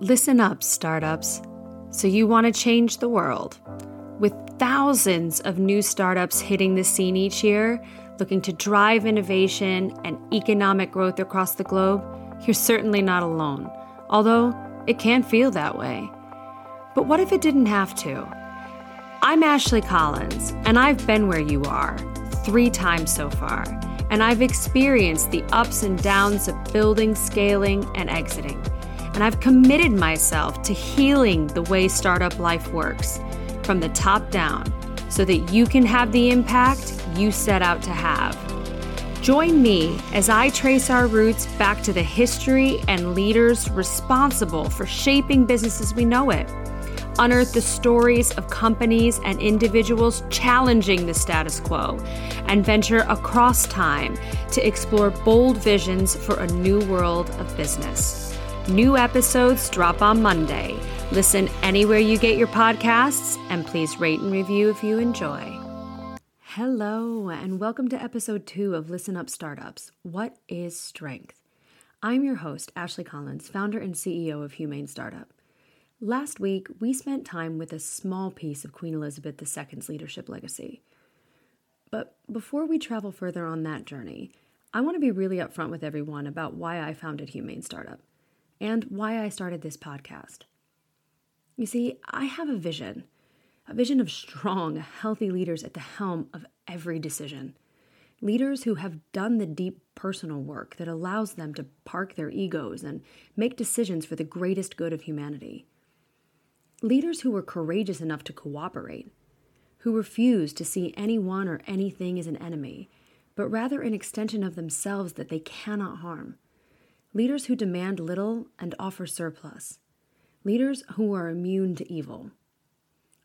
Listen up, startups. So, you want to change the world? With thousands of new startups hitting the scene each year, looking to drive innovation and economic growth across the globe, you're certainly not alone, although it can feel that way. But what if it didn't have to? I'm Ashlie Collins, and I've been where you are three times so far, and I've experienced the ups and downs of building, scaling, and exiting and I've committed myself to healing the way startup life works from the top down so that you can have the impact you set out to have. Join me as I trace our roots back to the history and leaders responsible for shaping business as we know it. Unearth the stories of companies and individuals challenging the status quo, and venture across time to explore bold visions for a new world of business. New episodes drop on Monday. Listen anywhere you get your podcasts, and please rate and review if you enjoy. Hello, and welcome to episode two of Listen Up Startups. What is strength? I'm your host, Ashlie Collins, founder and CEO of Humane Startup. Last week, we spent time with a small piece of Queen Elizabeth II's leadership legacy. But before we travel further on that journey, I want to be really upfront with everyone about why I founded Humane Startup and why I started this podcast. You see, I have a vision, a vision of strong, healthy leaders at the helm of every decision. Leaders who have done the deep personal work that allows them to park their egos and make decisions for the greatest good of humanity. Leaders who are courageous enough to cooperate, who refuse to see anyone or anything as an enemy, but rather an extension of themselves that they cannot harm leaders who demand little and offer surplus, leaders who are immune to evil,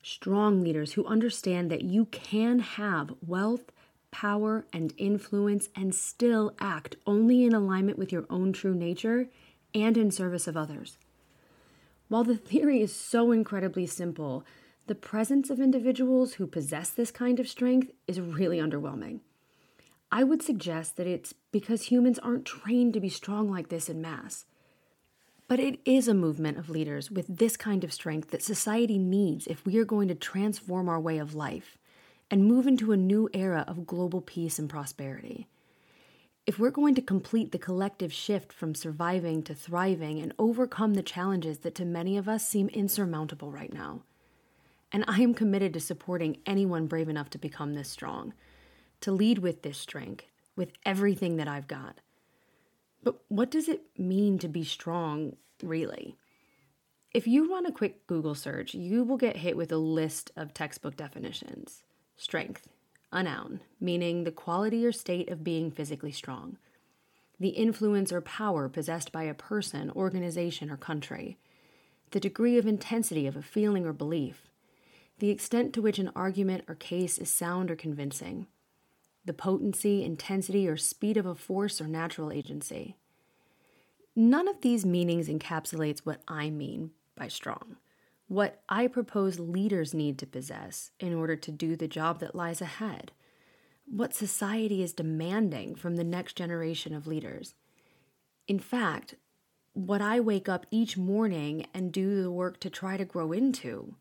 strong leaders who understand that you can have wealth, power, and influence and still act only in alignment with your own true nature and in service of others. While the theory is so incredibly simple, the presence of individuals who possess this kind of strength is really underwhelming. I would suggest that it's because humans aren't trained to be strong like this in mass. But it is a movement of leaders with this kind of strength that society needs if we are going to transform our way of life and move into a new era of global peace and prosperity. If we're going to complete the collective shift from surviving to thriving and overcome the challenges that to many of us seem insurmountable right now. And I am committed to supporting anyone brave enough to become this strong to lead with this strength, with everything that I've got. But what does it mean to be strong, really? If you run a quick Google search, you will get hit with a list of textbook definitions. Strength, a noun, meaning the quality or state of being physically strong. The influence or power possessed by a person, organization, or country. The degree of intensity of a feeling or belief. The extent to which an argument or case is sound or convincing the potency, intensity, or speed of a force or natural agency. None of these meanings encapsulates what I mean by strong, what I propose leaders need to possess in order to do the job that lies ahead, what society is demanding from the next generation of leaders. In fact, what I wake up each morning and do the work to try to grow into,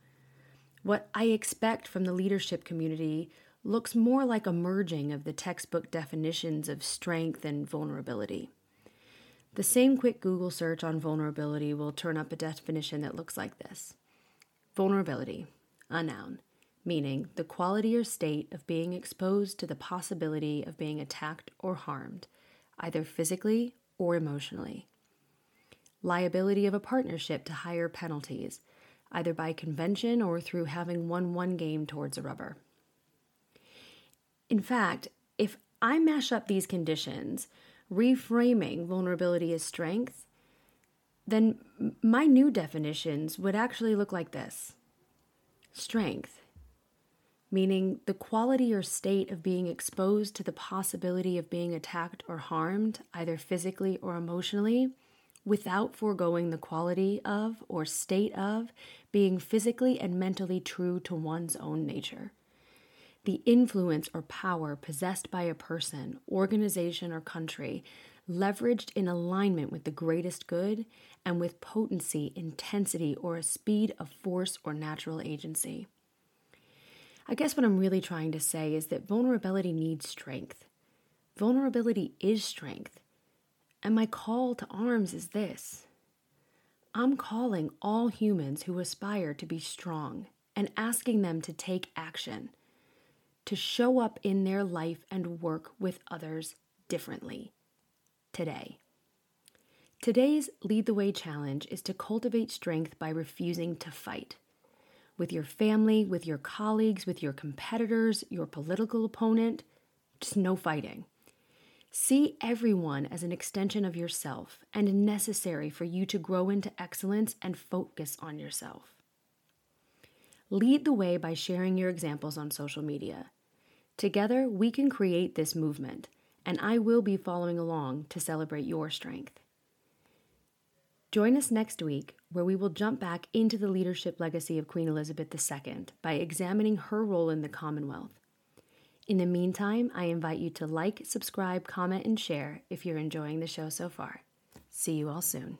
what I expect from the leadership community looks more like a merging of the textbook definitions of strength and vulnerability. The same quick Google search on vulnerability will turn up a definition that looks like this Vulnerability, a noun, meaning the quality or state of being exposed to the possibility of being attacked or harmed, either physically or emotionally. Liability of a partnership to higher penalties, either by convention or through having won one game towards a rubber. In fact, if I mash up these conditions, reframing vulnerability as strength, then my new definitions would actually look like this. Strength, meaning the quality or state of being exposed to the possibility of being attacked or harmed, either physically or emotionally, without foregoing the quality of or state of being physically and mentally true to one's own nature the influence or power possessed by a person, organization, or country, leveraged in alignment with the greatest good and with potency, intensity, or a speed of force or natural agency. I guess what I'm really trying to say is that vulnerability needs strength. Vulnerability is strength. And my call to arms is this I'm calling all humans who aspire to be strong and asking them to take action, to show up in their life and work with others differently today. Today's Lead the Way challenge is to cultivate strength by refusing to fight. With your family, with your colleagues, with your competitors, your political opponent, just no fighting. See everyone as an extension of yourself and necessary for you to grow into excellence and focus on yourself. Lead the way by sharing your examples on social media. Together, we can create this movement and I will be following along to celebrate your strength. Join us next week, where we will jump back into the leadership legacy of Queen Elizabeth II by examining her role in the Commonwealth. In the meantime, I invite you to like, subscribe, comment, and share if you're enjoying the show so far. See you all soon.